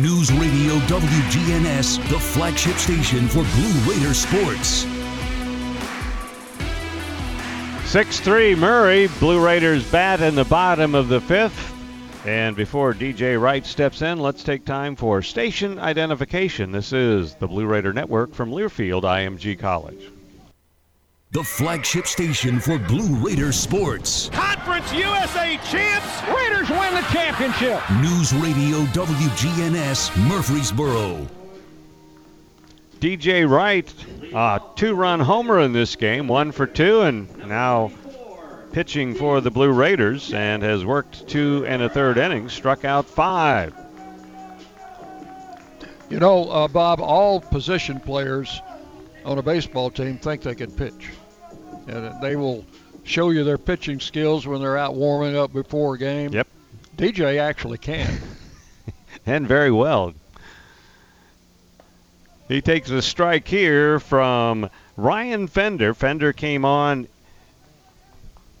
News Radio WGNS, the flagship station for Blue Raider sports. 6 3 Murray. Blue Raiders bat in the bottom of the fifth. And before DJ Wright steps in, let's take time for station identification. This is the Blue Raider Network from Learfield IMG College. The flagship station for Blue Raider sports. Conference USA champs. Raiders win the championship. News Radio WGNS Murfreesboro. DJ Wright, uh, two-run homer in this game, one for two, and now pitching for the Blue Raiders and has worked two and a third innings, struck out five. You know, uh, Bob, all position players on a baseball team think they can pitch. And they will show you their pitching skills when they're out warming up before a game. Yep. DJ actually can. and very well. He takes a strike here from Ryan Fender. Fender came on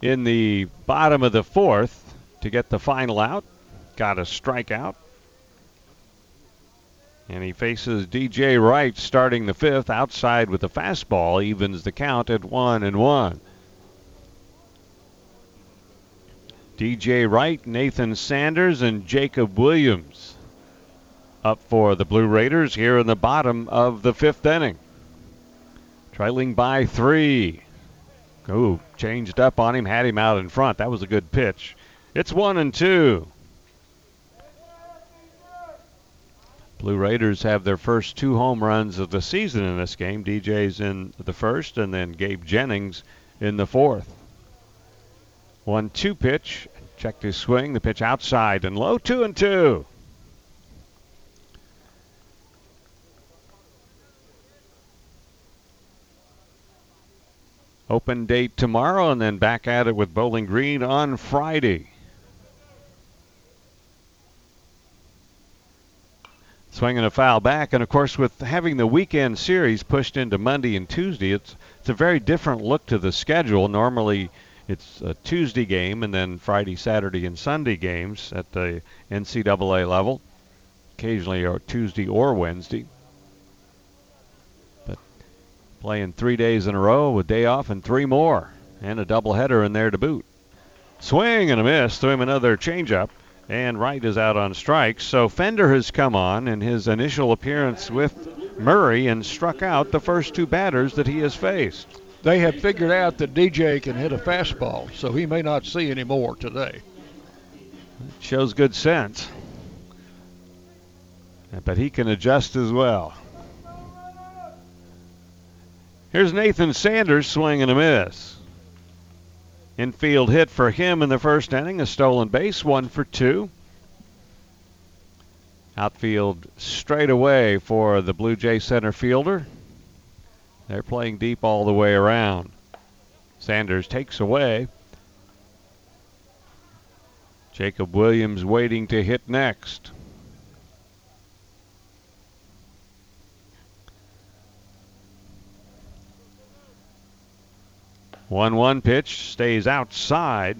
in the bottom of the fourth to get the final out. Got a strikeout. And he faces DJ Wright starting the fifth outside with a fastball, evens the count at one and one. DJ Wright, Nathan Sanders, and Jacob Williams up for the Blue Raiders here in the bottom of the fifth inning. Trailing by three. Ooh, changed up on him, had him out in front. That was a good pitch. It's one and two. Blue Raiders have their first two home runs of the season in this game. DJ's in the first, and then Gabe Jennings in the fourth. One two pitch. Checked his swing. The pitch outside and low. Two and two. Open date tomorrow, and then back at it with Bowling Green on Friday. Swinging a foul back, and of course, with having the weekend series pushed into Monday and Tuesday, it's it's a very different look to the schedule. Normally, it's a Tuesday game, and then Friday, Saturday, and Sunday games at the NCAA level. Occasionally, or Tuesday or Wednesday But playing three days in a row with day off and three more, and a doubleheader in there to boot. Swing and a miss, threw him another changeup, and Wright is out on strikes. So Fender has come on in his initial appearance with Murray and struck out the first two batters that he has faced. They have figured out that DJ can hit a fastball, so he may not see any more today. Shows good sense. But he can adjust as well. Here's Nathan Sanders swinging a miss. Infield hit for him in the first inning, a stolen base, one for two. Outfield straight away for the Blue Jay center fielder. They're playing deep all the way around. Sanders takes away. Jacob Williams waiting to hit next. 1 1 pitch stays outside.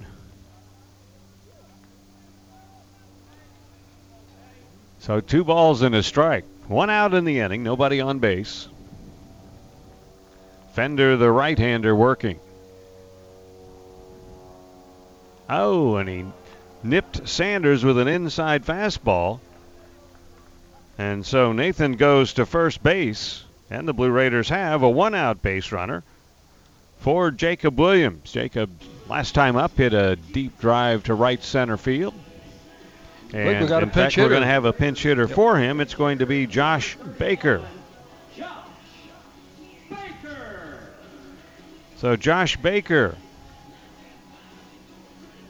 So two balls and a strike. One out in the inning, nobody on base. Fender, the right hander, working. Oh, and he nipped Sanders with an inside fastball. And so Nathan goes to first base, and the Blue Raiders have a one out base runner for Jacob Williams. Jacob, last time up, hit a deep drive to right center field. And in fact, we're going to have a pinch hitter Yep. for him. It's going to be Josh Baker. So Josh Baker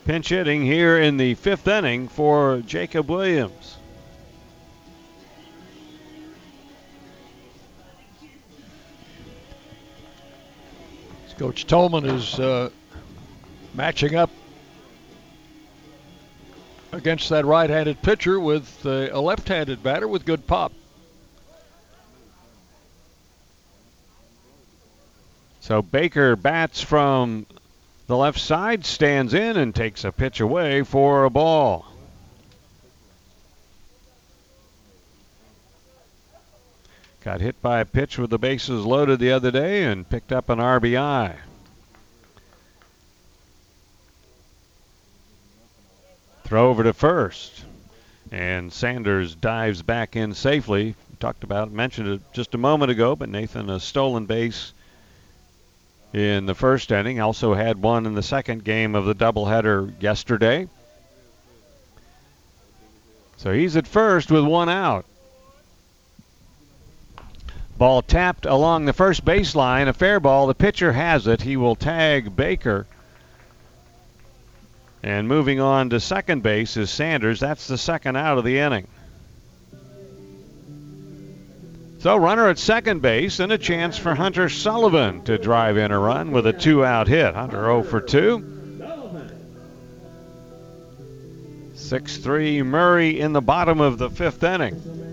pinch hitting here in the fifth inning for Jacob Williams. Coach Tolman is uh, matching up against that right-handed pitcher with uh, a left-handed batter with good pop. So Baker bats from the left side, stands in, and takes a pitch away for a ball. Got hit by a pitch with the bases loaded the other day and picked up an RBI. Throw over to first. And Sanders dives back in safely. Talked about, mentioned it just a moment ago, but Nathan, a stolen base in the first inning. Also had one in the second game of the doubleheader yesterday. So he's at first with one out. Ball tapped along the first baseline, a fair ball. The pitcher has it. He will tag Baker. And moving on to second base is Sanders. That's the second out of the inning. So, runner at second base and a chance for Hunter Sullivan to drive in a run with a two out hit. Hunter 0 for 2. 6 3 Murray in the bottom of the fifth inning.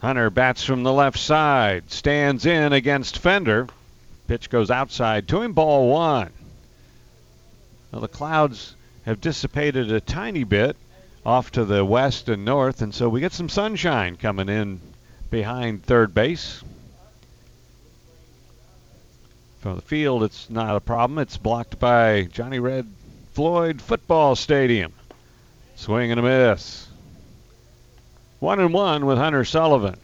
Hunter bats from the left side, stands in against Fender. Pitch goes outside to him, ball one. Now the clouds have dissipated a tiny bit off to the west and north, and so we get some sunshine coming in behind third base. From the field, it's not a problem. It's blocked by Johnny Red Floyd Football Stadium. Swing and a miss. One and one with Hunter Sullivan.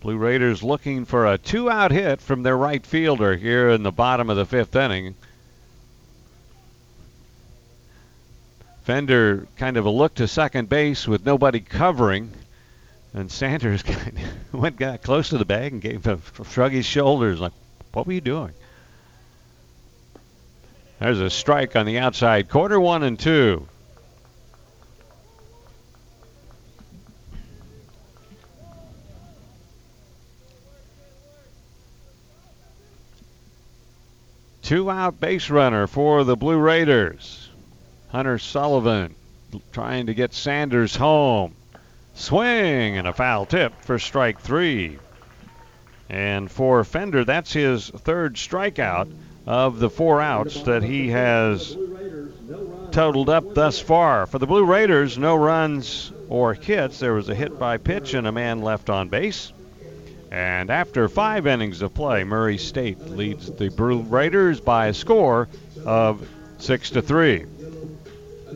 Blue Raiders looking for a two out hit from their right fielder here in the bottom of the fifth inning. Fender kind of a look to second base with nobody covering. And Sanders went got close to the bag and gave a shrug his shoulders like, "What were you doing?" There's a strike on the outside quarter, one and two. Two out base runner for the Blue Raiders. Hunter Sullivan trying to get Sanders home. Swing and a foul tip for strike three. And for Fender, that's his third strikeout of the four outs that he has totaled up thus far. For the Blue Raiders, no runs or hits. There was a hit by pitch and a man left on base. And after five innings of play, Murray State leads the Blue Raiders by a score of six to three.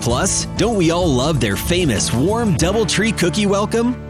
Plus, don't we all love their famous warm Doubletree cookie welcome?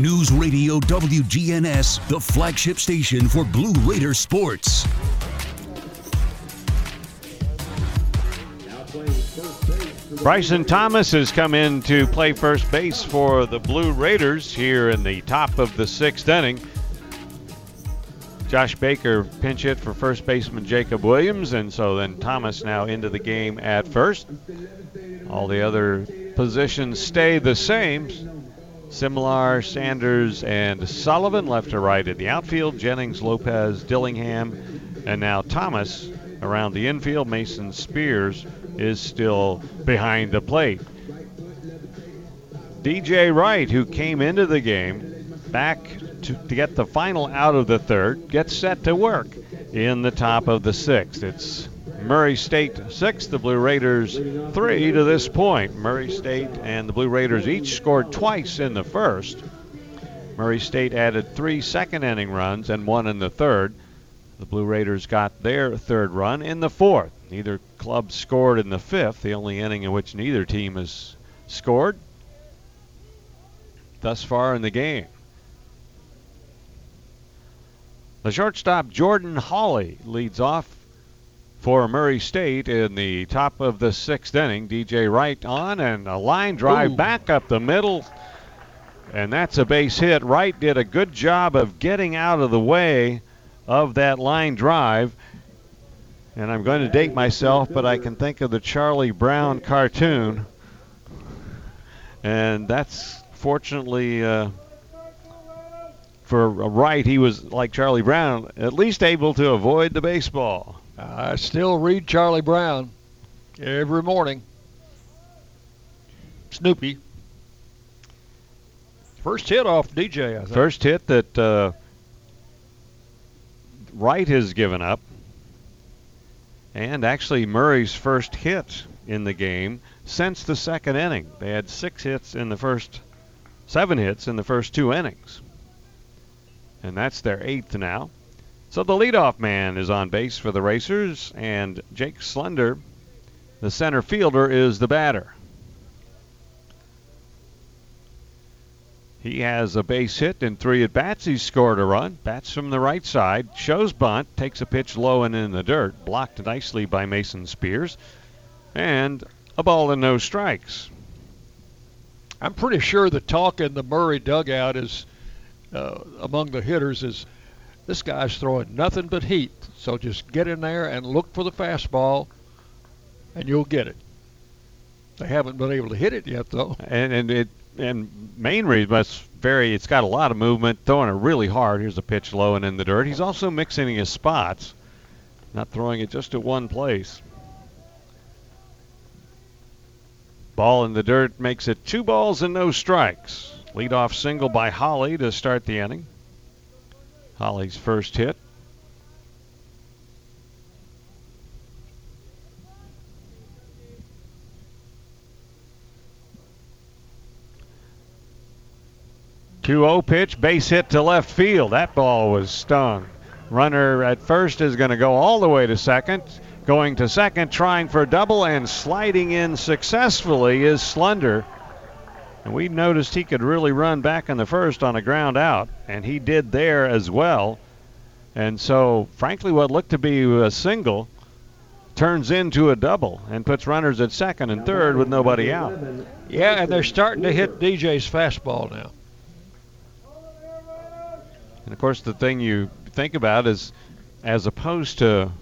News Radio WGNS, the flagship station for Blue Raider sports. Bryson Thomas has come in to play first base for the Blue Raiders here in the top of the sixth inning. Josh Baker pinch hit for first baseman Jacob Williams, and so then Thomas now into the game at first. All the other positions stay the same. Similar, Sanders, and Sullivan left to right at the outfield. Jennings, Lopez, Dillingham, and now Thomas around the infield. Mason Spears is still behind the plate. DJ Wright, who came into the game back to, to get the final out of the third, gets set to work in the top of the sixth. It's Murray State six, the Blue Raiders three to this point. Murray State and the Blue Raiders each scored twice in the first. Murray State added three second inning runs and one in the third. The Blue Raiders got their third run in the fourth. Neither club scored in the fifth, the only inning in which neither team has scored thus far in the game. The shortstop Jordan Hawley leads off for Murray State in the top of the sixth inning. DJ Wright on and a line drive Ooh. back up the middle. And that's a base hit. Wright did a good job of getting out of the way of that line drive. And I'm going to date myself, but I can think of the Charlie Brown cartoon. And that's fortunately uh, for Wright, he was like Charlie Brown, at least able to avoid the baseball. I still read Charlie Brown every morning. Snoopy. First hit off DJ, I think. First hit that uh, Wright has given up, and actually Murray's first hit in the game since the second inning. They had six hits in the first, seven hits in the first two innings, and that's their eighth now. So the leadoff man is on base for the Racers, and Jake Slender, the center fielder, is the batter. He has a base hit in three at bats. He's scored a run. Bats from the right side. Shows bunt. Takes a pitch low and in the dirt. Blocked nicely by Mason Spears. And a ball and no strikes. I'm pretty sure the talk in the Murray dugout is uh, among the hitters is this guy's throwing nothing but heat. So just get in there and look for the fastball, and you'll get it. They haven't been able to hit it yet, though. And and it and main reason must vary. It's got a lot of movement, throwing it really hard. Here's a pitch low and in the dirt. He's also mixing his spots, not throwing it just at one place. Ball in the dirt makes it two balls and no strikes. Leadoff single by Holly to start the inning. Holly's first hit. Two 0 pitch, base hit to left field. That ball was stung. Runner at first is going to go all the way to second. Going to second, trying for a double, and sliding in successfully is Slender. And we noticed he could really run back in the first on a ground out, and he did there as well. And so, frankly, what looked to be a single turns into a double and puts runners at second and third with nobody out. Yeah, and they're starting to hit DJ's fastball now. And of course, the thing you think about is, as opposed to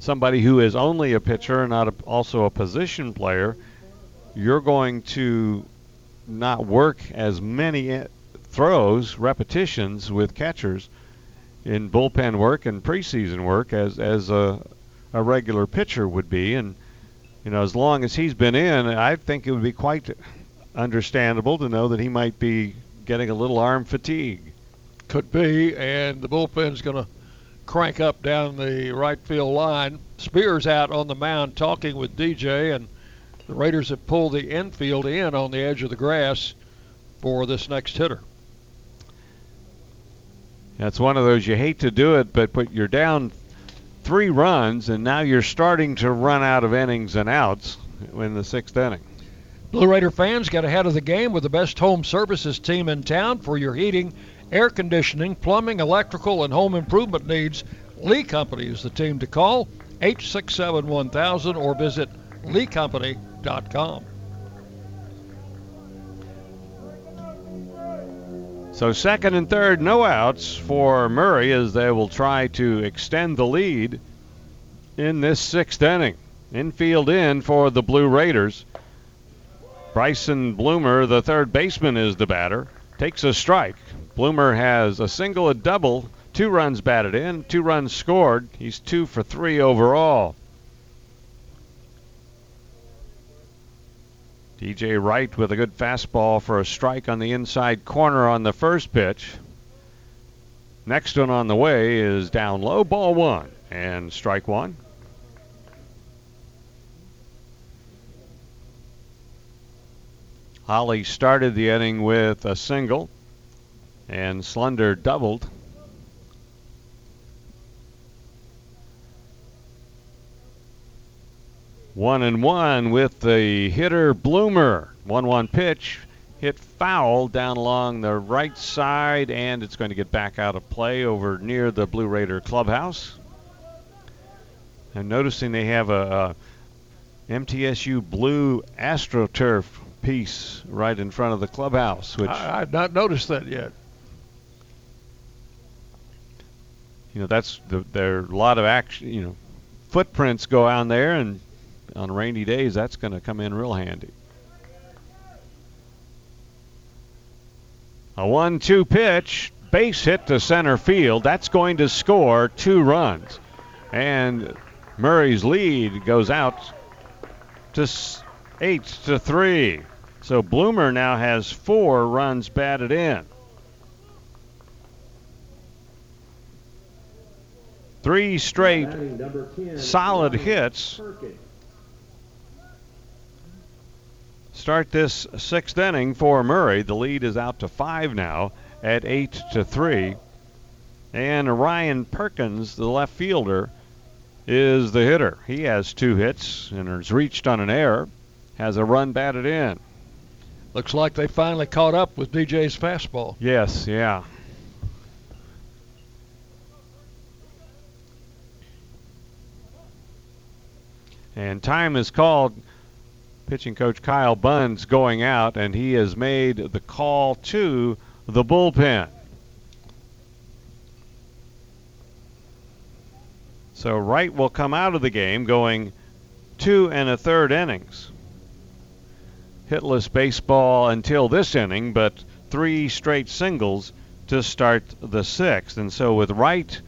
somebody who is only a pitcher and not a, also a position player, you're going to not work as many eh, throws, repetitions with catchers in bullpen work and preseason work as as a a regular pitcher would be. And you know, as long as he's been in, I think it would be quite understandable to know that he might be getting a little arm fatigue. Could be, and the bullpen's going to crank up down the right field line. Spears out on the mound talking with DJ, and the Raiders have pulled the infield in on the edge of the grass for this next hitter. That's one of those you hate to do it, but but you're down three runs, and now you're starting to run out of innings and outs in the sixth inning. Blue Raider fans get ahead of the game with the best home services team in town for your heating, air conditioning, plumbing, electrical, and home improvement needs. Lee Company is the team to call. 867 1000 or visit leecompany.com. So second and third, no outs for Murray as they will try to extend the lead in this sixth inning. Infield in for the Blue Raiders. Bryson Bloomer, the third baseman, is the batter. Takes a strike. Bloomer has a single, a double, two runs batted in, two runs scored. He's two for three overall. D.J. Wright with a good fastball for a strike on the inside corner on the first pitch. Next one on the way is down low, ball one, and strike one. Holly started the inning with a single, and Slender doubled. One and one with the hitter Bloomer. 1 1 pitch hit foul down along the right side, and it's going to get back out of play over near the Blue Raider clubhouse. I'm noticing they have a, a MTSU blue AstroTurf piece right in front of the clubhouse, which I, I've not noticed that yet. you know that's the, there are a lot of action. You know, footprints go on there, and on rainy days, that's going to come in real handy. A 1 2 pitch, base hit to center field. That's going to score two runs. And Murray's lead goes out to 8 to 3. So Bloomer now has four runs batted in. Three straight solid hits start this sixth inning for Murray. The lead is out to five now at eight to three. And Ryan Perkins, the left fielder, is the hitter. He has two hits and has reached on an error, has a run batted in. Looks like they finally caught up with DJ's fastball. Yes, yeah. And time is called pitching coach Kyle Buns going out, and he has made the call to the bullpen. So Wright will come out of the game going two and a third innings. Hitless baseball until this inning, but three straight singles to start the sixth. And so with Wright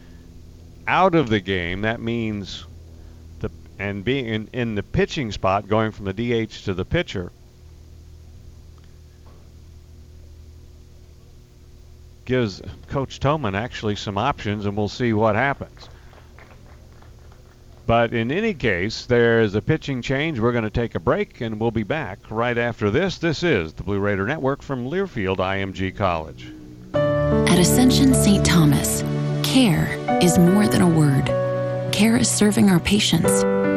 out of the game, that means and being in, in the pitching spot, going from the DH to the pitcher, gives Coach Toman actually some options, and we'll see what happens. But in any case, there's a pitching change. We're going to take a break, and we'll be back right after this. This is the Blue Raider Network from Learfield IMG College. At Ascension St. Thomas, care is more than a word. Care is serving our patients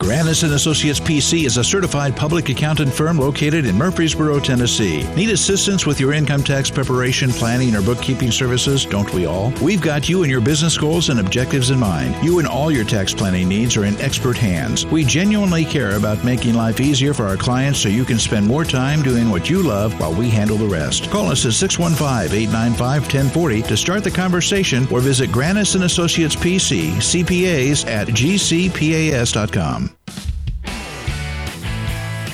Granis and Associates PC is a certified public accountant firm located in Murfreesboro, Tennessee. Need assistance with your income tax preparation, planning, or bookkeeping services? Don't we all? We've got you and your business goals and objectives in mind. You and all your tax planning needs are in expert hands. We genuinely care about making life easier for our clients so you can spend more time doing what you love while we handle the rest. Call us at 615-895-1040 to start the conversation or visit Granis and Associates PC, CPAs at gcpas.com.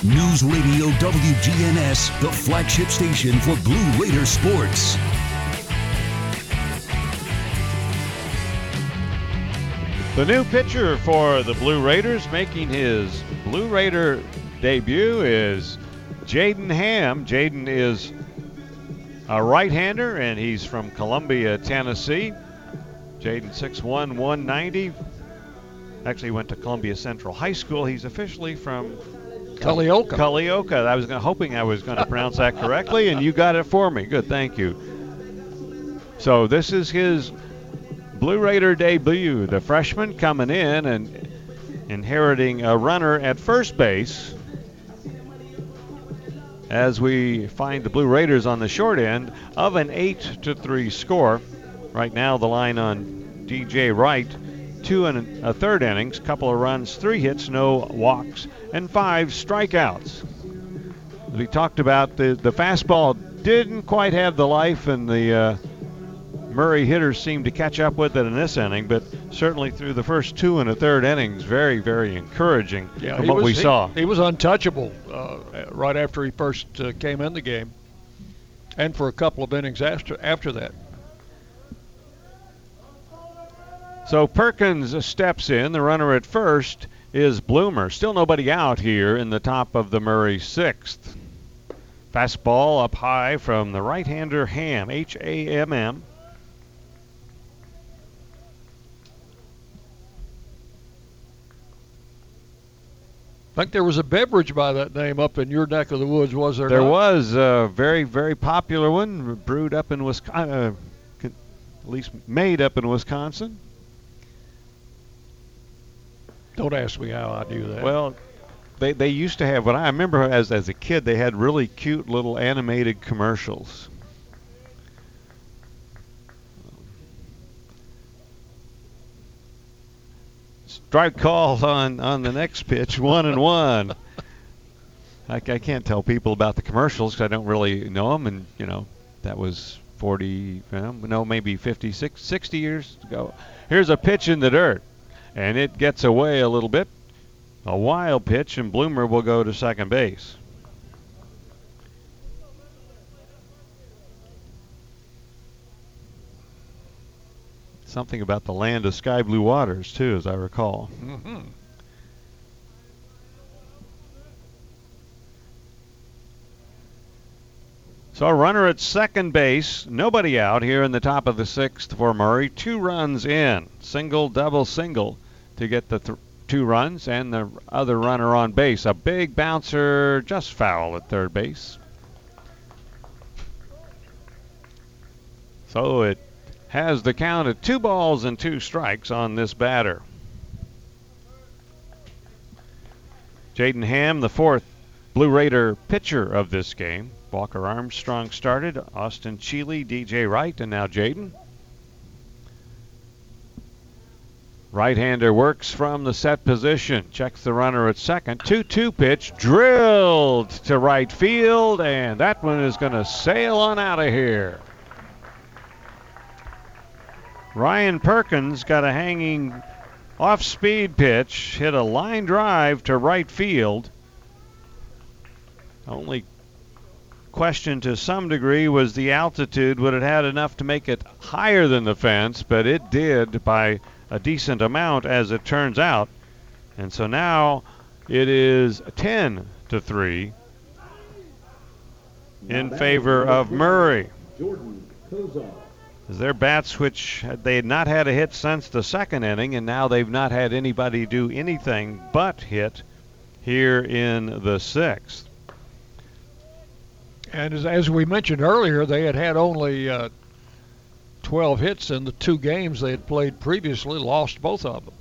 News Radio WGNS, the flagship station for Blue Raider sports. The new pitcher for the Blue Raiders making his Blue Raider debut is Jaden Hamm. Jaden is a right-hander and he's from Columbia, Tennessee. Jaden 6'1", 190. Actually went to Columbia Central High School. He's officially from Culleoka. Culleoka. I was hoping I was going to pronounce that correctly, and you got it for me. Good, thank you. So this is his Blue Raider debut. The freshman coming in and inheriting a runner at first base. As we find the Blue Raiders on the short end of an 8 to 3 score. Right now, the line on DJ Wright two and a third innings, couple of runs, three hits, no walks, and five strikeouts. As we talked about, the, the fastball didn't quite have the life, and the uh, Murray hitters seemed to catch up with it in this inning, but certainly through the first two and a third innings, very, very encouraging yeah, from what was, we he, saw. He was untouchable uh, right after he first uh, came in the game, and for a couple of innings after after that. So Perkins steps in. The runner at first is Bloomer. Still nobody out here in the top of the Murray sixth. Fastball up high from the right-hander Hamm, H-A-M-M. I think there was a beverage by that name up in your neck of the woods, was there? There not? was a very, very popular one brewed up in Wisconsin, uh, at least made up in Wisconsin. Don't ask me how I knew that. Well, they they used to have. When I remember as as a kid, they had really cute little animated commercials. Strike call on on the next pitch, one and one. I, I can't tell people about the commercials because I don't really know them, and you know that was 40, well, no, maybe 50, 60 years ago. Here's a pitch in the dirt, and it gets away a little bit. A wild pitch, and Bloomer will go to second base. Something about the land of sky blue waters, too, as I recall. Mm-hmm. So a runner at second base, nobody out here in the top of the sixth for Murray. Two runs in, single, double, single to get the th- two runs, and the other runner on base. A big bouncer, just foul at third base. So it has the count of two balls and two strikes on this batter. Jaden Hamm, the fourth Blue Raider pitcher of this game. Walker Armstrong started, Austin Cheeley, DJ Wright, and now Jaden. Right-hander works from the set position, checks the runner at second. 2-2 pitch, drilled to right field, and that one is going to sail on out of here. Ryan Perkins got a hanging off-speed pitch, hit a line drive to right field. Only question to some degree was the altitude. Would it had enough to make it higher than the fence? But it did by a decent amount, as it turns out. And so now it is 10 to 3 in favor of Murray. As their bats, which they had not had a hit since the second inning, and now they've not had anybody do anything but hit here in the sixth. And as, as we mentioned earlier, they had had only uh, 12 hits in the two games they had played previously, lost both of them.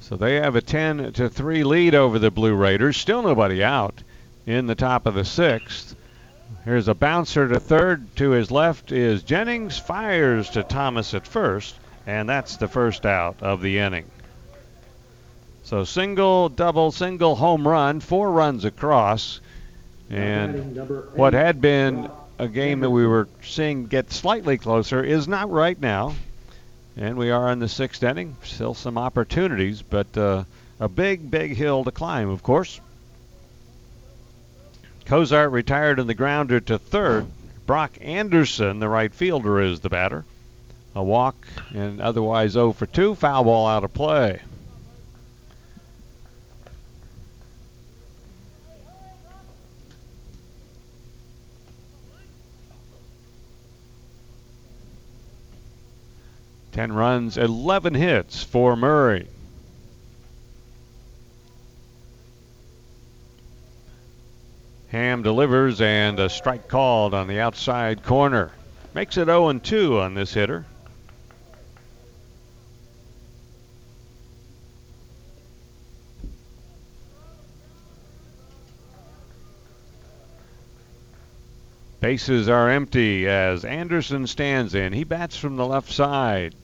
So they have a 10 to 3 lead over the Blue Raiders. Still nobody out in the top of the sixth. Here's a bouncer to third. To his left is Jennings. Fires to Thomas at first, and that's the first out of the inning. So single, double, single, home run, four runs across. And what had been a game that we were seeing get slightly closer is not right now. And we are in the sixth inning. Still some opportunities, but uh, a big, big hill to climb, of course. Cozart retired in the grounder to third. Brock Anderson, the right fielder, is the batter. A walk and otherwise 0 for 2. Foul ball out of play. Ten runs, 11 hits for Murray. Hamm delivers and a strike called on the outside corner. Makes it 0 2 on this hitter. Bases are empty as Anderson stands in. He bats from the left side.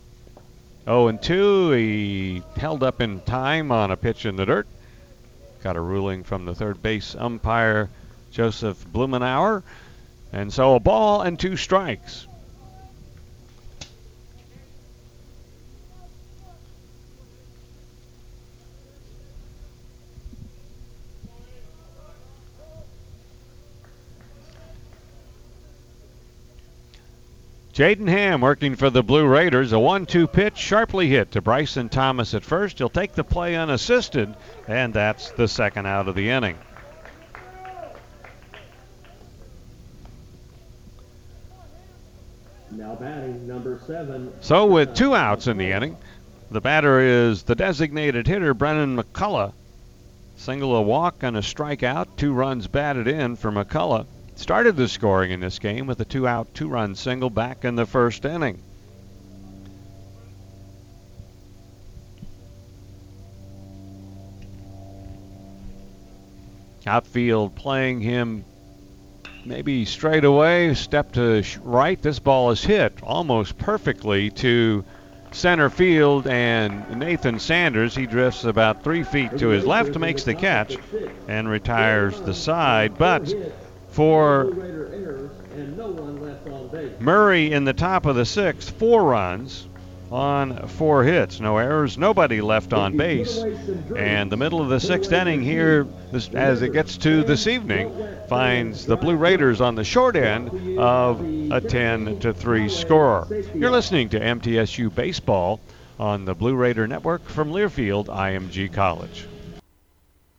0 and 2. He held up in time on a pitch in the dirt. Got a ruling from the third base umpire, Joseph Blumenauer. And so a ball and two strikes. Jaden Hamm working for the Blue Raiders. A 1 2 pitch, sharply hit to Bryson Thomas at first. He'll take the play unassisted, and that's the second out of the inning. Now batting number seven. So with two outs in the inning, the batter is the designated hitter Brennan McCullough. Single a walk and a strikeout, two runs batted in for McCullough. Started the scoring in this game with a two out, two run single back in the first inning. Outfield playing him maybe straight away, step to right. This ball is hit almost perfectly to center field, and Nathan Sanders, he drifts about three feet to his left, makes the catch, and retires the side. But for Murray in the top of the sixth, four runs on four hits, no errors, nobody left on base. And the middle of the sixth inning here, as it gets to this evening, finds the Blue Raiders on the short end of a 10 to 3 score. You're listening to MTSU Baseball on the Blue Raider Network from Learfield IMG College.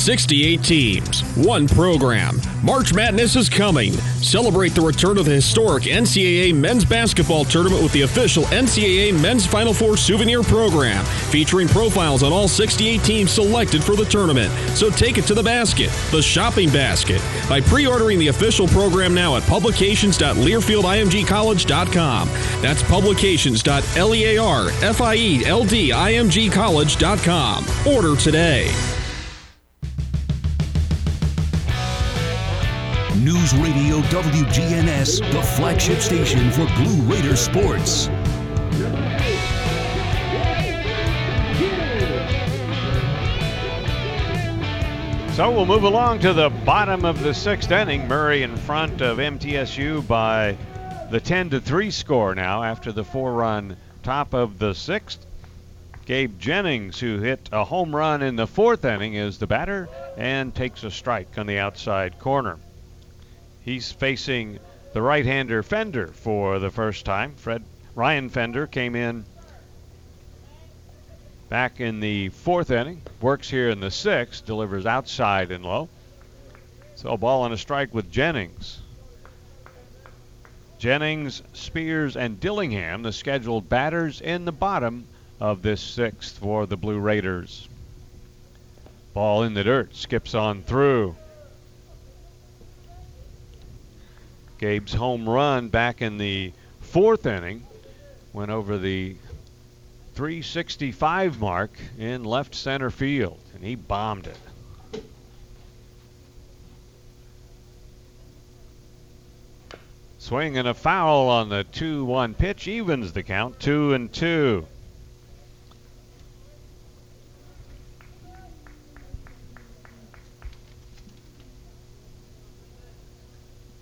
68 teams, one program. March Madness is coming. Celebrate the return of the historic NCAA men's basketball tournament with the official NCAA Men's Final Four souvenir program, featuring profiles on all 68 teams selected for the tournament. So take it to the basket, the shopping basket, by pre ordering the official program now at publications.learfieldimgcollege.com. That's publications.learfieldimgcollege.com. Order today. News Radio WGNS, the flagship station for Blue Raider sports. So we'll move along to the bottom of the sixth inning. Murray in front of MTSU by the 10 to 3 score now after the four run top of the sixth. Gabe Jennings, who hit a home run in the fourth inning, is the batter and takes a strike on the outside corner. He's facing the right-hander Fender for the first time. Fred Ryan Fender came in back in the fourth inning, works here in the sixth, delivers outside and low. So a ball and a strike with Jennings. Jennings, Spears, and Dillingham, the scheduled batters in the bottom of this sixth for the Blue Raiders. Ball in the dirt, skips on through. Gabe's home run back in the fourth inning went over the 365 mark in left center field, and he bombed it. Swing and a foul on the 2 1 pitch evens the count, 2 and 2.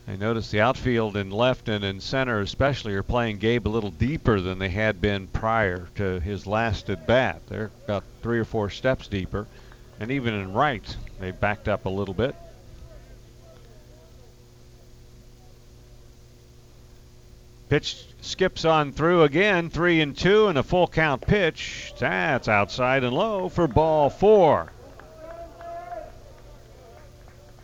I noticed the outfield in left and in center, especially, are playing Gabe a little deeper than they had been prior to his last at bat. They're about three or four steps deeper. And even in right, they backed up a little bit. Pitch skips on through again, three and two, and a full count pitch. That's outside and low for ball four.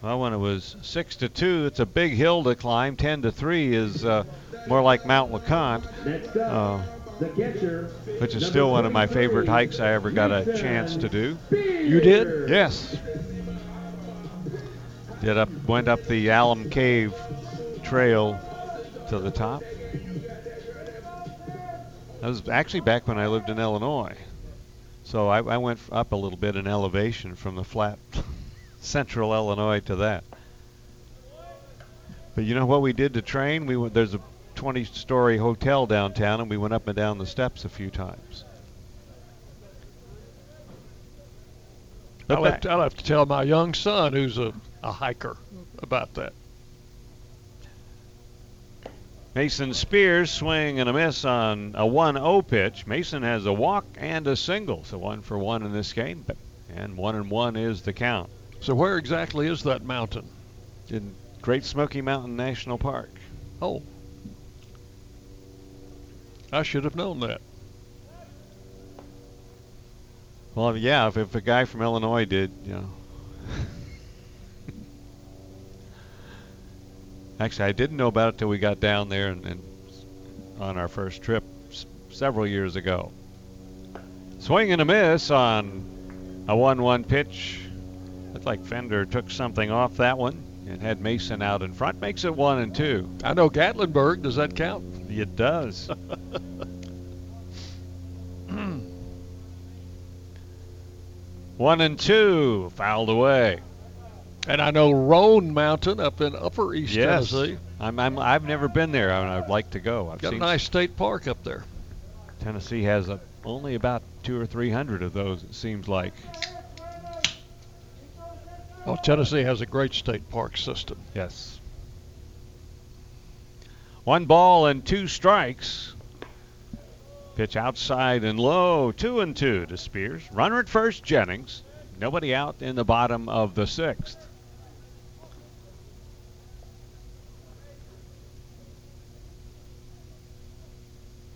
Well, when it was six to two, it's a big hill to climb. Ten to three is uh, more like Mount LeConte, uh, which is still one of my favorite hikes I ever got a chance to do. You did? Yes. Did up, went up the Alum Cave Trail to the top. That was actually back when I lived in Illinois. So I, I went up a little bit in elevation from the flat central Illinois to that. But you know what we did to train? We went, there's a 20-story hotel downtown, and we went up and down the steps a few times. I'll have, to, I'll have to tell my young son, who's a, a hiker, about that. Mason Spears swing and a miss on a 1-0 pitch. Mason has a walk and a single, so one for one in this game, and one and one is the count. So where exactly is that mountain? In Great Smoky Mountain National Park. Oh, I should have known that. Well, yeah, if, if a guy from Illinois did, you know. Actually, I didn't know about it till we got down there and, and on our first trip s- several years ago. Swing and a miss on a 1-1 pitch. Looked like Fender took something off that one and had Mason out in front. Makes it one and two. I know Gatlinburg. Does that count? It does. one and two, fouled away. And I know Roan Mountain up in Upper East Yes. Tennessee. I'm, I'm, I've never been there, and I'd like to go. I've Got a nice state park up there. Tennessee has a, only about two or three hundred of those. It seems like. Oh, Tennessee has a great state park system. Yes. One ball and two strikes. Pitch outside and low, two and two to Spears. Runner at first, Jennings. Nobody out in the bottom of the sixth.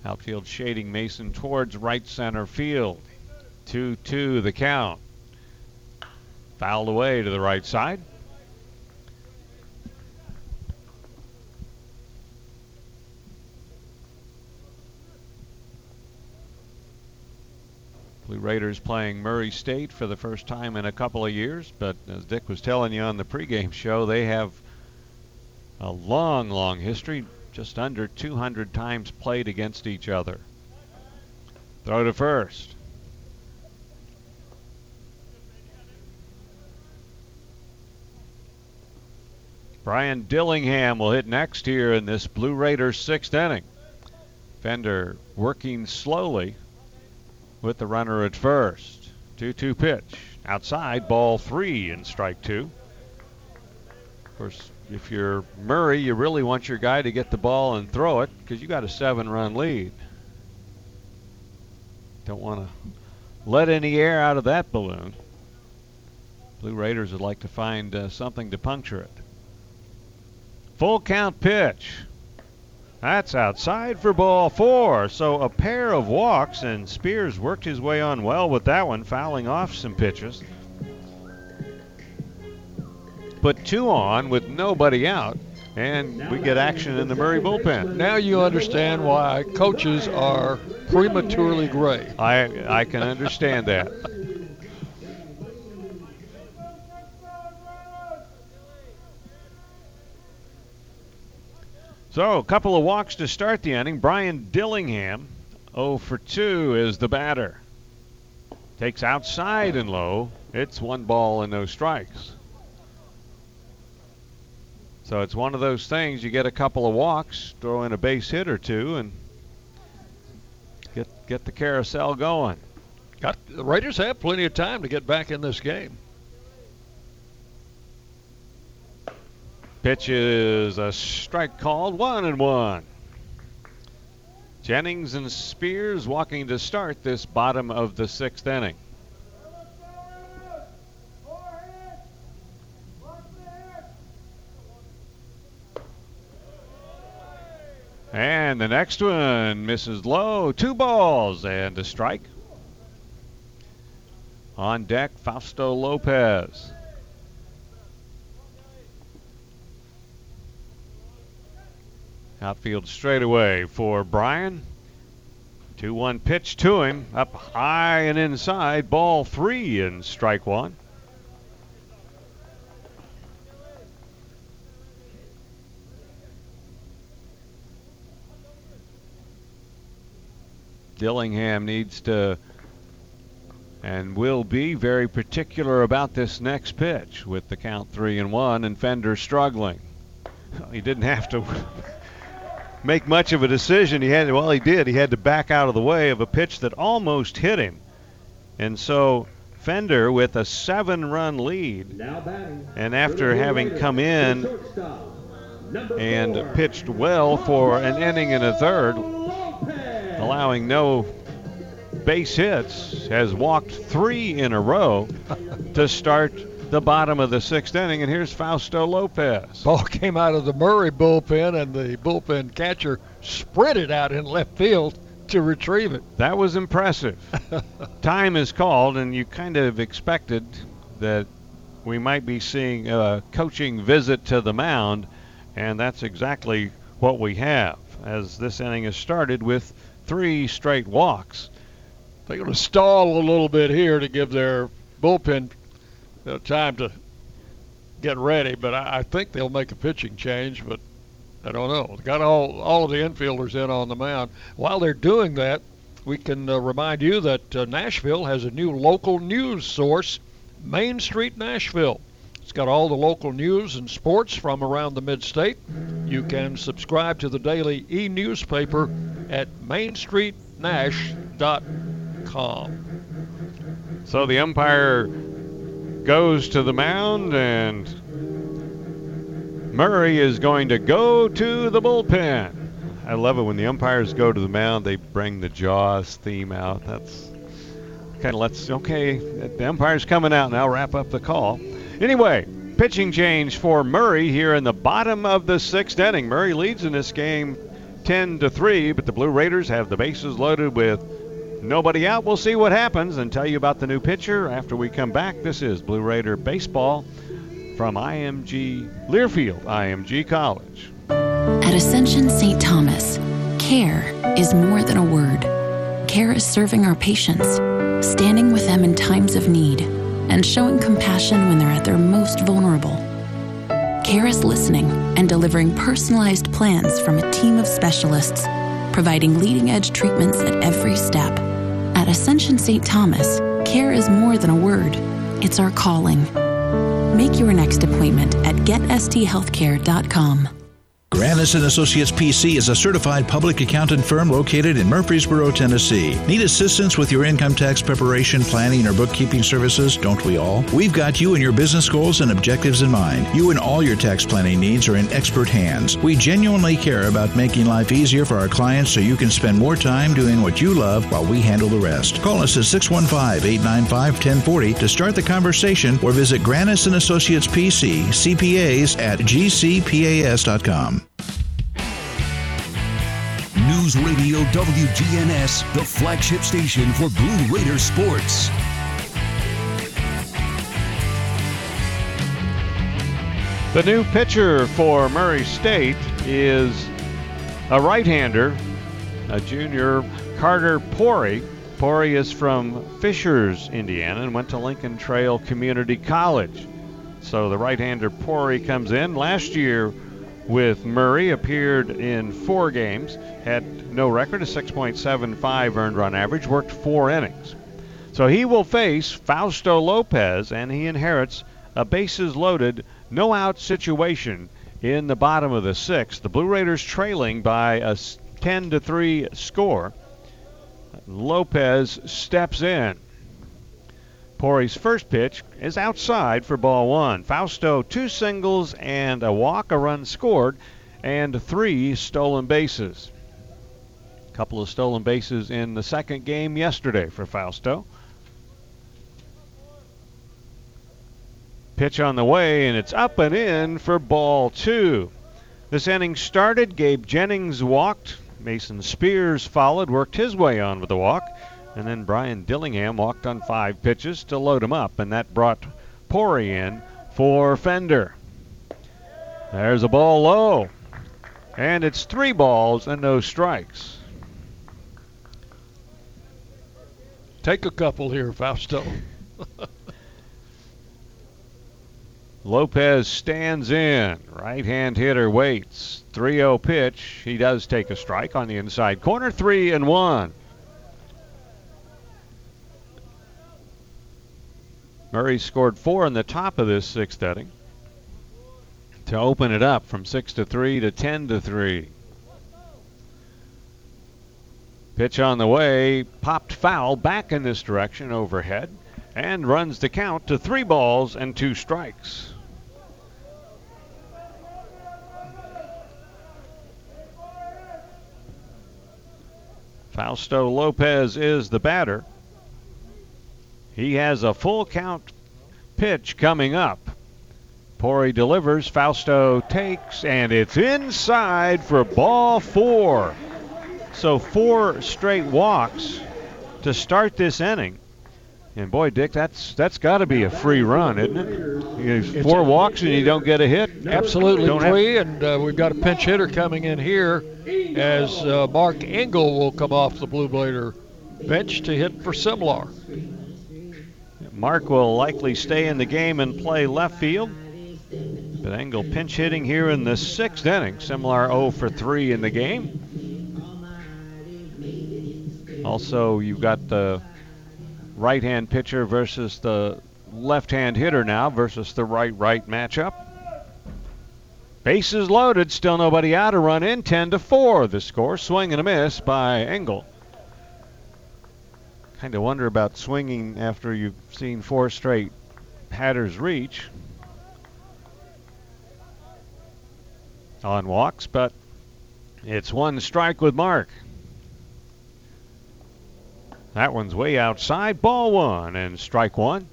Outfield shading Mason towards right center field. 2 2 the count. Fouled away to the right side. Blue Raiders playing Murray State for the first time in a couple of years, but as Dick was telling you on the pregame show, they have a long, long history, just under 200 times played against each other. Throw to first. Brian Dillingham will hit next here in this Blue Raiders sixth inning. Fender working slowly with the runner at first. 2 2 pitch. Outside, ball three and strike two. Of course, if you're Murray, you really want your guy to get the ball and throw it because you got a seven run lead. Don't want to let any air out of that balloon. Blue Raiders would like to find uh, something to puncture it. Full count pitch. That's outside for ball four. So a pair of walks, and Spears worked his way on well with that one, fouling off some pitches. Put two on with nobody out, and we get action in the Murray bullpen. Now you understand why coaches are prematurely gray. I I can understand that. So, a couple of walks to start the inning. Brian Dillingham, 0 for 2 is the batter. Takes outside and low. It's one ball and no strikes. So it's one of those things. You get a couple of walks, throw in a base hit or two, and get get the carousel going. Got the Raiders have plenty of time to get back in this game. Pitch is a strike called, one and one. Jennings and Spears walking to start this bottom of the sixth inning. And the next one misses low, two balls and a strike. On deck, Fausto Lopez. Outfield straightaway for Brian. 2 1 pitch to him, up high and inside, ball three and strike one. Dillingham needs to and will be very particular about this next pitch with the count three and one and Fender struggling. He didn't have to make much of a decision. He had well, he did. He had to back out of the way of a pitch that almost hit him, and so Fender with a seven-run lead, and after having come in and pitched well for an inning and a third, allowing no base hits, has walked three in a row to start the bottom of the sixth inning. And here's Fausto Lopez. Ball came out of the Murray bullpen, and the bullpen catcher sprinted out in left field to retrieve it. That was impressive. Time is called, and you kind of expected that we might be seeing a coaching visit to the mound, and that's exactly what we have as this inning has started with three straight walks. They're going to stall a little bit here to give their bullpen uh, time to get ready, but I, I think they'll make a pitching change, but I don't know. Got all all of the infielders in on the mound. While they're doing that, we can uh, remind you that uh, Nashville has a new local news source, Main Street Nashville. It's got all the local news and sports from around the mid-state. You can subscribe to the daily e-newspaper at mainstreetnash.com. So the umpire goes to the mound and Murray is going to go to the bullpen. I love it when the umpires go to the mound, they bring the Jaws theme out. That's kind of lets, okay, the umpire's coming out now, wrap up the call. Anyway, pitching change for Murray here in the bottom of the sixth inning. Murray leads in this game 10 to 3, but the Blue Raiders have the bases loaded with nobody out. We'll see what happens and tell you about the new pitcher after we come back. This is Blue Raider Baseball from IMG Learfield, IMG College. At Ascension St. Thomas, care is more than a word. Care is serving our patients, standing with them in times of need, and showing compassion when they're at their most vulnerable. Care is listening and delivering personalized plans from a team of specialists, providing leading edge treatments at every step. At Ascension St. Thomas, care is more than a word, it's our calling. Make your next appointment at getsthealthcare.com. Granis and Associates PC is a certified public accountant firm located in Murfreesboro, Tennessee. Need assistance with your income tax preparation, planning, or bookkeeping services? Don't we all? We've got you and your business goals and objectives in mind. You and all your tax planning needs are in expert hands. We genuinely care about making life easier for our clients so you can spend more time doing what you love while we handle the rest. Call us at 615-895-1040 to start the conversation or visit Granis and Associates PC, CPAs at gcpas.com. News Radio WGNS, the flagship station for Blue Raider sports. The new pitcher for Murray State is a right-hander, a junior, Carter Pori. Pori is from Fishers, Indiana, and went to Lincoln Trail Community College. So the right-hander Pori comes in. Last year with Murray, appeared in four games, had no record, a 6.75 earned run average, worked four innings. So he will face Fausto Lopez, and he inherits a bases loaded, no out situation in the bottom of the sixth. The Blue Raiders trailing by a 10 to 3 score. Lopez steps in. Pori's first pitch is outside for ball one. Fausto, two singles and a walk, a run scored, and three stolen bases. A couple of stolen bases in the second game yesterday for Fausto. Pitch on the way, and it's up and in for ball two. This inning started. Gabe Jennings walked. Mason Spears followed, worked his way on with the walk. And then Brian Dillingham walked on five pitches to load him up, and that brought Pori in for Fender. There's a ball low. And it's three balls and no strikes. Take a couple here, Fausto. Lopez stands in. Right hand hitter waits. 3 0 pitch. He does take a strike on the inside corner. 3 and 1. Murray scored four in the top of this sixth inning to open it up from six to three to ten to three. Pitch on the way, popped foul back in this direction overhead, and runs the count to three balls and two strikes. Fausto Lopez is the batter. He has a full count pitch coming up. Pori delivers, Fausto takes, and it's inside for ball four. So four straight walks to start this inning. And boy, Dick, that's that's got to be a free run, isn't it? You four walks and you don't get a hit. Absolutely Don't free, and uh, we've got a pinch hitter coming in here as uh, Mark Engel will come off the Blue Raider bench to hit for Simlar. Mark will likely stay in the game and play left field. But Engel pinch hitting here in the sixth inning. Simlar 0 for 3 in the game. Also, you've got the right hand pitcher versus the left hand hitter now versus the right right matchup. Bases loaded, still nobody out. A run in, 10 to 4. The score, swing and a miss by Engel. Kind of wonder about swinging after you've seen four straight Hatters reach on walks, but it's one strike with Mark. That one's way outside. Ball one and strike one.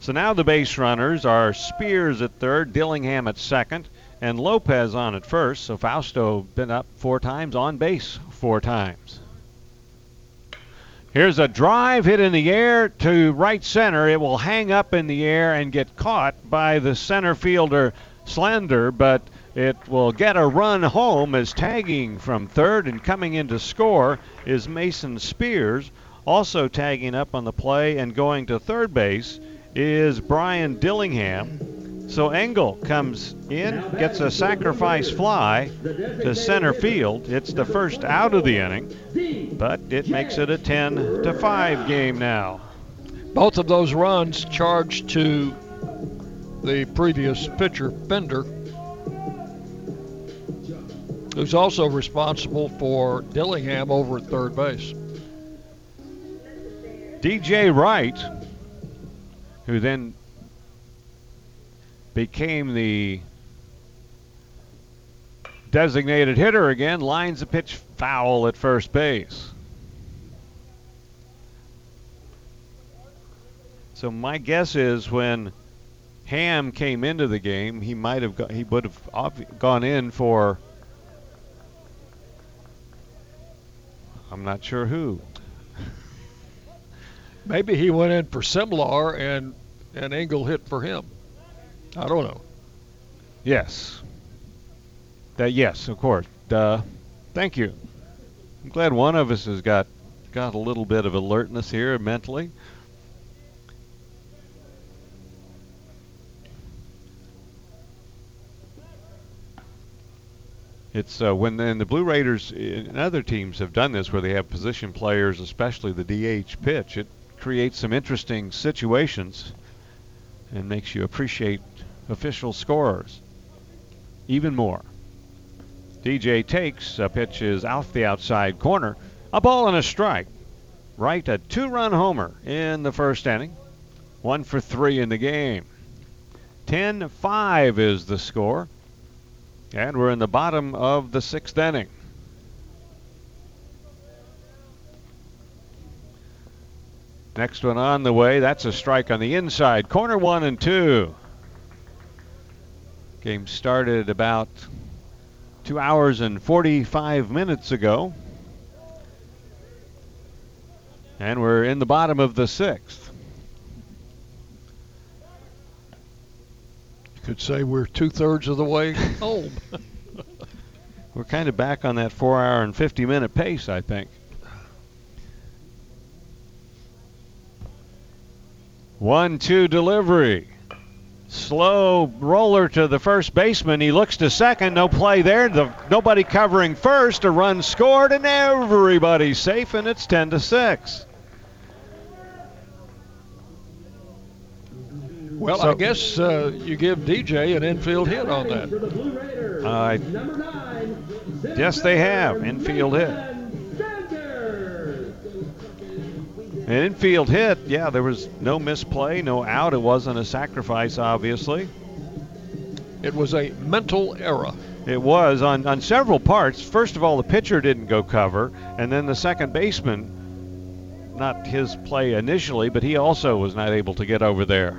So now the base runners are Spears at third, Dillingham at second, and Lopez on at first. So Fausto been up four times on base four times. Here's a drive hit in the air to right center. It will hang up in the air and get caught by the center fielder Slender, but it will get a run home as tagging from third and coming in to score is Mason Spears. Also tagging up on the play and going to third base is Brian Dillingham. So Engel comes in, gets a sacrifice fly to center field. It's the first out of the inning, but it makes it a 10 to 5 game now. Both of those runs charged to the previous pitcher, Fender, who's also responsible for Dillingham over at third base. DJ Wright, who then became the designated hitter again, lines a pitch foul at first base. So my guess is when Hamm came into the game, he might have got, he would have gone in for I'm not sure who. Maybe he went in for Simlar and and Engel hit for him. I don't know. Yes. That yes, of course. Thank you. I'm glad one of us has got got a little bit of alertness here mentally. It's uh, when and the Blue Raiders and other teams have done this where they have position players, especially the DH pitch. It creates some interesting situations and makes you appreciate official scorers even more. DJ takes a pitch is off the outside corner, a ball and a strike. Right, a two-run homer in the first inning, one for three in the game. 10-5 is the score. And we're in the bottom of the sixth inning. Next one on the way. That's a strike on the inside. Corner one and two. Game started about two hours and 45 minutes ago. And we're in the bottom of the sixth. Could say we're two thirds of the way home. Oh. We're kind of back on that four hour and 50 minute pace, I think. One two delivery. Slow roller to the first baseman. He looks to second. No play there. The, nobody covering first. A run scored, and everybody's safe, and it's 10 to 6. Well, So- I guess uh, you give DJ an infield hit on that. Uh, yes, they have. Infield hit. An infield hit, yeah, there was no misplay, no out. It wasn't a sacrifice, obviously. It was a mental error. It was on, on several parts. First of all, the pitcher didn't go cover, and then the second baseman, not his play initially, but he also was not able to get over there.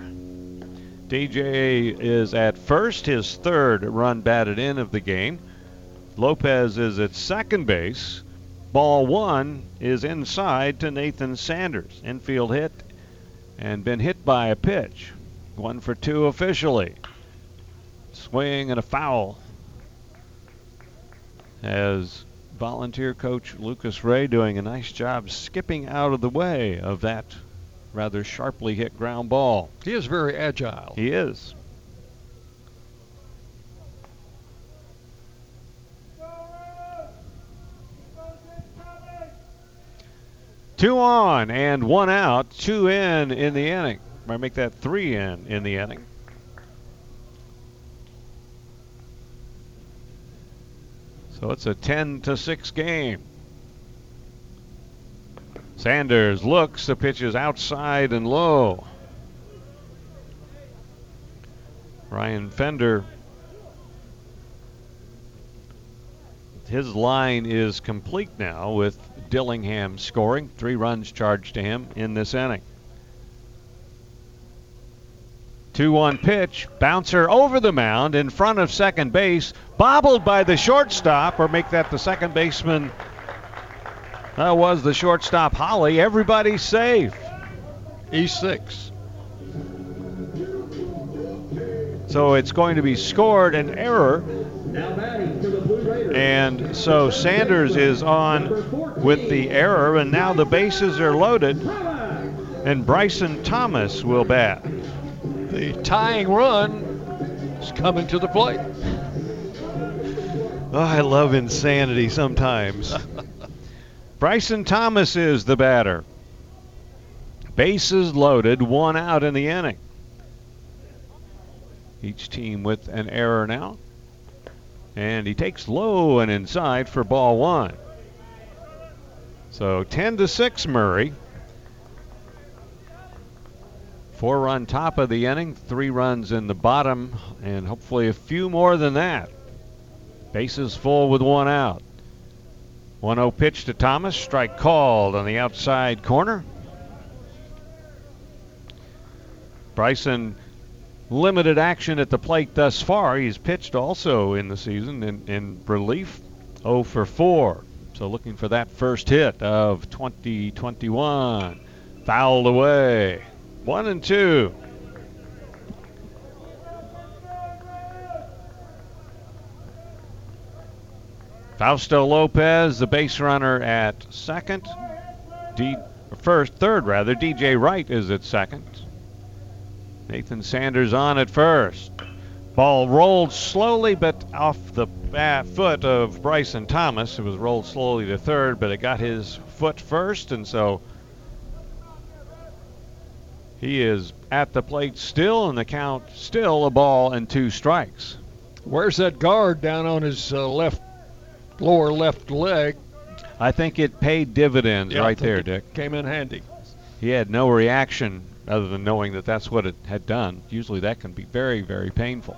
DJ is at first, his third run batted in of the game. Lopez is at second base. Ball one is inside to Nathan Sanders. Infield hit and been hit by a pitch. One for two officially. Swing and a foul. As volunteer coach Lucas Ray doing a nice job skipping out of the way of that rather sharply hit ground ball. He is very agile. He is. Two on and one out, two in in the inning. Might make that three in in the inning. So it's a 10 to 6 game. Sanders looks, the pitch is outside and low. Ryan Fender, his line is complete now with Dillingham scoring. Three runs charged to him in this inning. 2 1 pitch, bouncer over the mound in front of second base, bobbled by the shortstop, or make that the second baseman. That was the shortstop, Holly. Everybody's safe. E6. So it's going to be scored an error. And so Sanders is on with the error, and now the bases are loaded, and Bryson Thomas will bat. The tying run is coming to the plate. Oh, I love insanity sometimes. Bryson Thomas is the batter. Bases loaded, one out in the inning. Each team with an error now. And he takes low and inside for ball one. So 10 to 6 Murray. Four run top of the inning, three runs in the bottom, and hopefully a few more than that. Bases full with one out. 1 0 pitch to Thomas, strike called on the outside corner. Bryson limited action at the plate thus far. He's pitched also in the season in, in relief, 0 for 4. So looking for that first hit of 2021. Fouled away. One and two. Fausto Lopez, the base runner at second. D, first, third rather. DJ Wright is at second. Nathan Sanders on at first. Ball rolled slowly, but off the bat foot of Bryson Thomas. It was rolled slowly to third, but it got his foot first, and so he is at the plate still, and the count still a ball and two strikes. Where's that guard down on his uh, left, lower left leg? I think it paid dividends Yeah, right there, Dick. Came in handy. He had no reaction other than knowing that that's what it had done. Usually that can be very, very painful.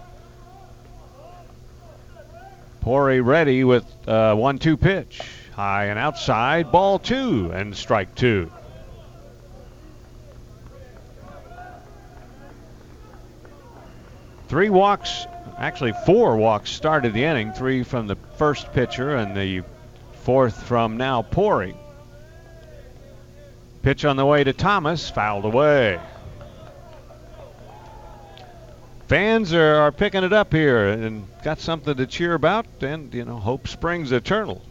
Pori ready with uh, one-two pitch, high and outside, ball two and strike two. Three walks, actually four walks started the inning. Three from the first pitcher and the fourth from now Pori. Pitch on the way to Thomas, fouled away. Fans are, are picking it up here and got something to cheer about, and you know, hope springs eternal.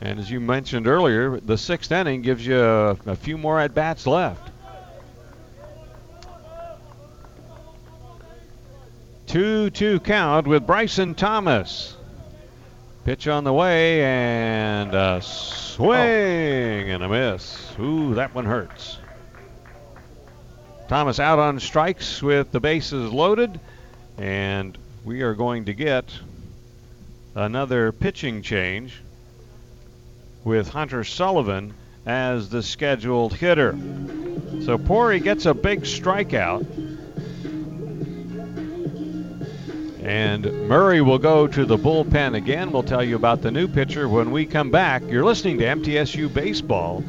And as you mentioned earlier, the sixth inning gives you a, a few more at bats left. 2 2 count with Bryson Thomas. Pitch on the way and a swing and a miss. Ooh, that one hurts. Thomas out on strikes with the bases loaded, and we are going to get another pitching change with Hunter Sullivan as the scheduled hitter. So Pori gets a big strikeout. And Murray will go to the bullpen again. We'll tell you about the new pitcher when we come back. You're listening to MTSU Baseball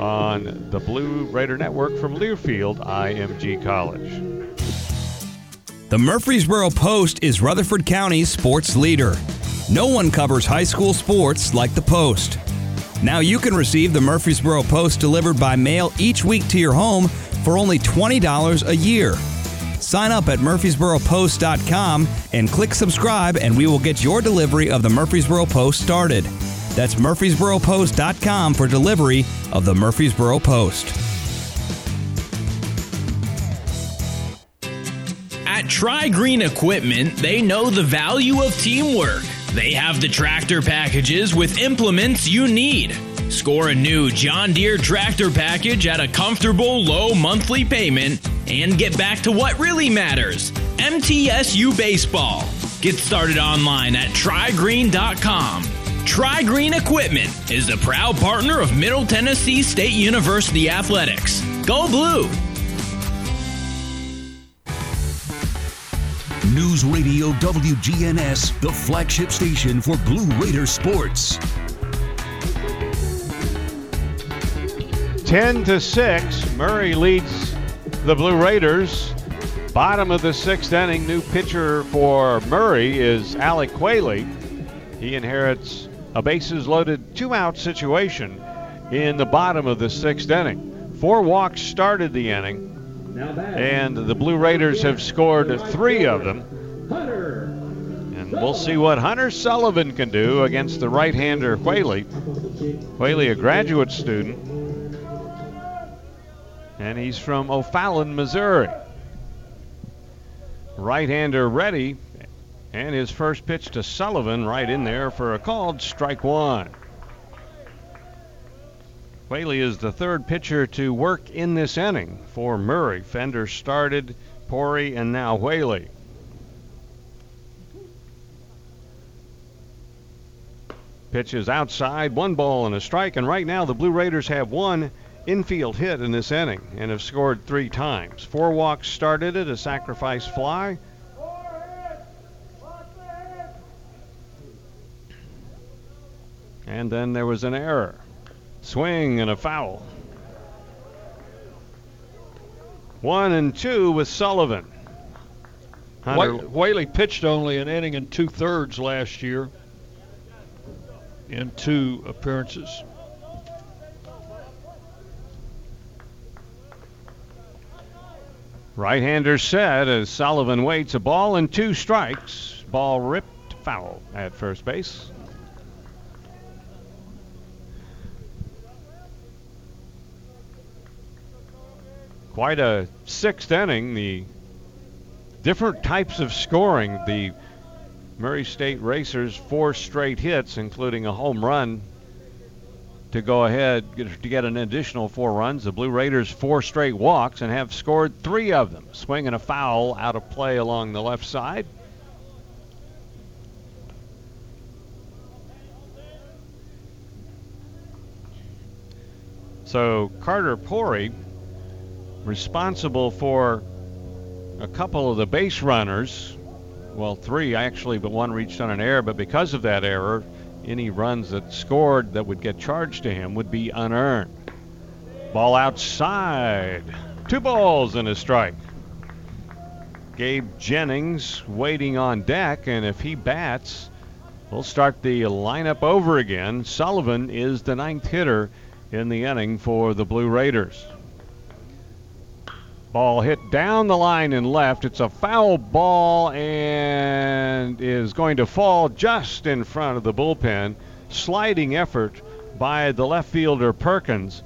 on the Blue Raider Network from Learfield IMG College. The Murfreesboro Post is Rutherford County's sports leader. No one covers high school sports like the Post. Now you can receive the Murfreesboro Post delivered by mail each week to your home for only $20 a year. Sign up at murfreesboropost.com and click subscribe, and we will get your delivery of the Murfreesboro Post started. That's murfreesboropost.com for delivery of the Murfreesboro Post. At Tri Green Equipment, they know the value of teamwork. They have the tractor packages with implements you need. Score a new John Deere tractor package at a comfortable low monthly payment and get back to what really matters MTSU Baseball. Get started online at trygreen.com. Tri Green Equipment is a proud partner of Middle Tennessee State University Athletics. Go Blue! News Radio WGNS, the flagship station for Blue Raider sports. 10 to 6, Murray leads the Blue Raiders. Bottom of the sixth inning, new pitcher for Murray is Alec Quayle. He inherits a bases loaded two out situation in the bottom of the sixth inning. Four walks started the inning, and the Blue Raiders have scored three of them. And we'll see what Hunter Sullivan can do against the right hander Quayle. Quayle, a graduate student, and he's from O'Fallon, Missouri. Right hander ready, and his first pitch to Sullivan right in there for a called strike one. Whaley is the third pitcher to work in this inning for Murray. Fender started, Pori, and now Whaley. Pitch is outside, one ball and a strike, and right now the Blue Raiders have one infield hit in this inning and have scored three times. Four walks started it, a sacrifice fly. And then there was an error. Swing and a foul. One and two with Sullivan. Hunter- Whaley pitched only an inning and two thirds last year in two appearances. Right-hander set as Sullivan waits a ball and two strikes. Ball ripped foul at first base. Quite a sixth inning. The different types of scoring. The Murray State Racers four straight hits, including a home run to go ahead to get an additional four runs. The Blue Raiders four straight walks and have scored three of them. Swing and a foul out of play along the left side. So Carter Pori, responsible for a couple of the base runners, well, three actually, but one reached on an error. But because of that error, any runs that scored that would get charged to him would be unearned. Ball outside. Two balls and a strike. Gabe Jennings waiting on deck, and if he bats, we'll start the lineup over again. Sullivan is the ninth hitter in the inning for the Blue Raiders. Ball hit down the line and left. It's a foul ball and is going to fall just in front of the bullpen. Sliding effort by the left fielder Perkins,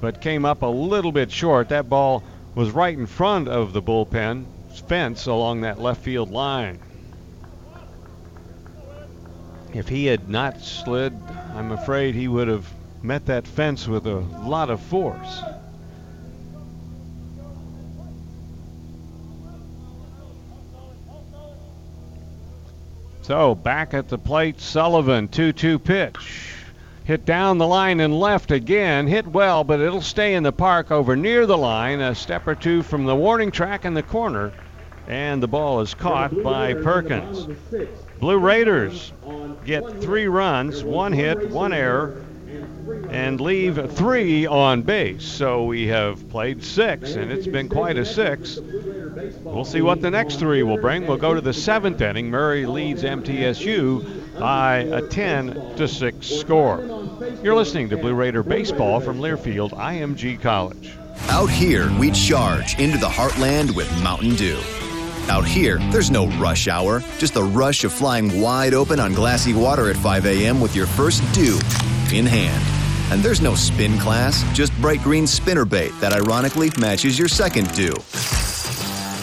but came up a little bit short. That ball was right in front of the bullpen fence along that left field line. If he had not slid, I'm afraid he would have met that fence with a lot of force. So back at the plate, Sullivan, 2 2 pitch. Hit down the line and left again. Hit well, but it'll stay in the park over near the line, a step or two from the warning track in the corner. And the ball is caught by Perkins. Blue Raiders get three runs, one hit, one error, and leave three on base. So we have played six, and it's been quite a six. We'll see what the next three will bring. We'll go to the seventh inning. Murray leads MTSU by a 10 to 6 score. You're listening to Blue Raider Baseball from Learfield IMG College. Out here, we charge into the heartland with Mountain Dew. Out here, there's no rush hour, just the rush of flying wide open on glassy water at 5 a.m. with your first dew in hand. And there's no spin class, just bright green spinner bait that ironically matches your second dew.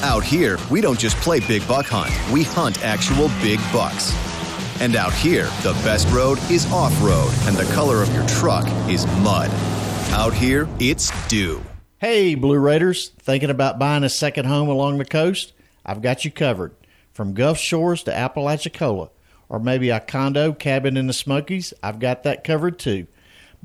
Out here, we don't just play big buck hunt, we hunt actual big bucks. And out here, the best road is off road, and the color of your truck is mud. Out here, it's dew. Hey, Blue Raiders, thinking about buying a second home along the coast? I've got you covered. From Gulf Shores to Apalachicola, or maybe a condo cabin in the Smokies, I've got that covered too.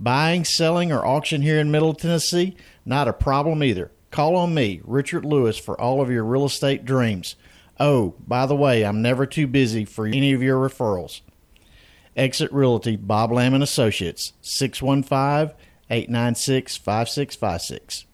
Buying, selling, or auction here in Middle Tennessee, not a problem either. Call on me, Richard Lewis, for all of your real estate dreams. Oh, by the way, I'm never too busy for any of your referrals. Exit Realty, Bob Lamb and Associates, 615 896 5656.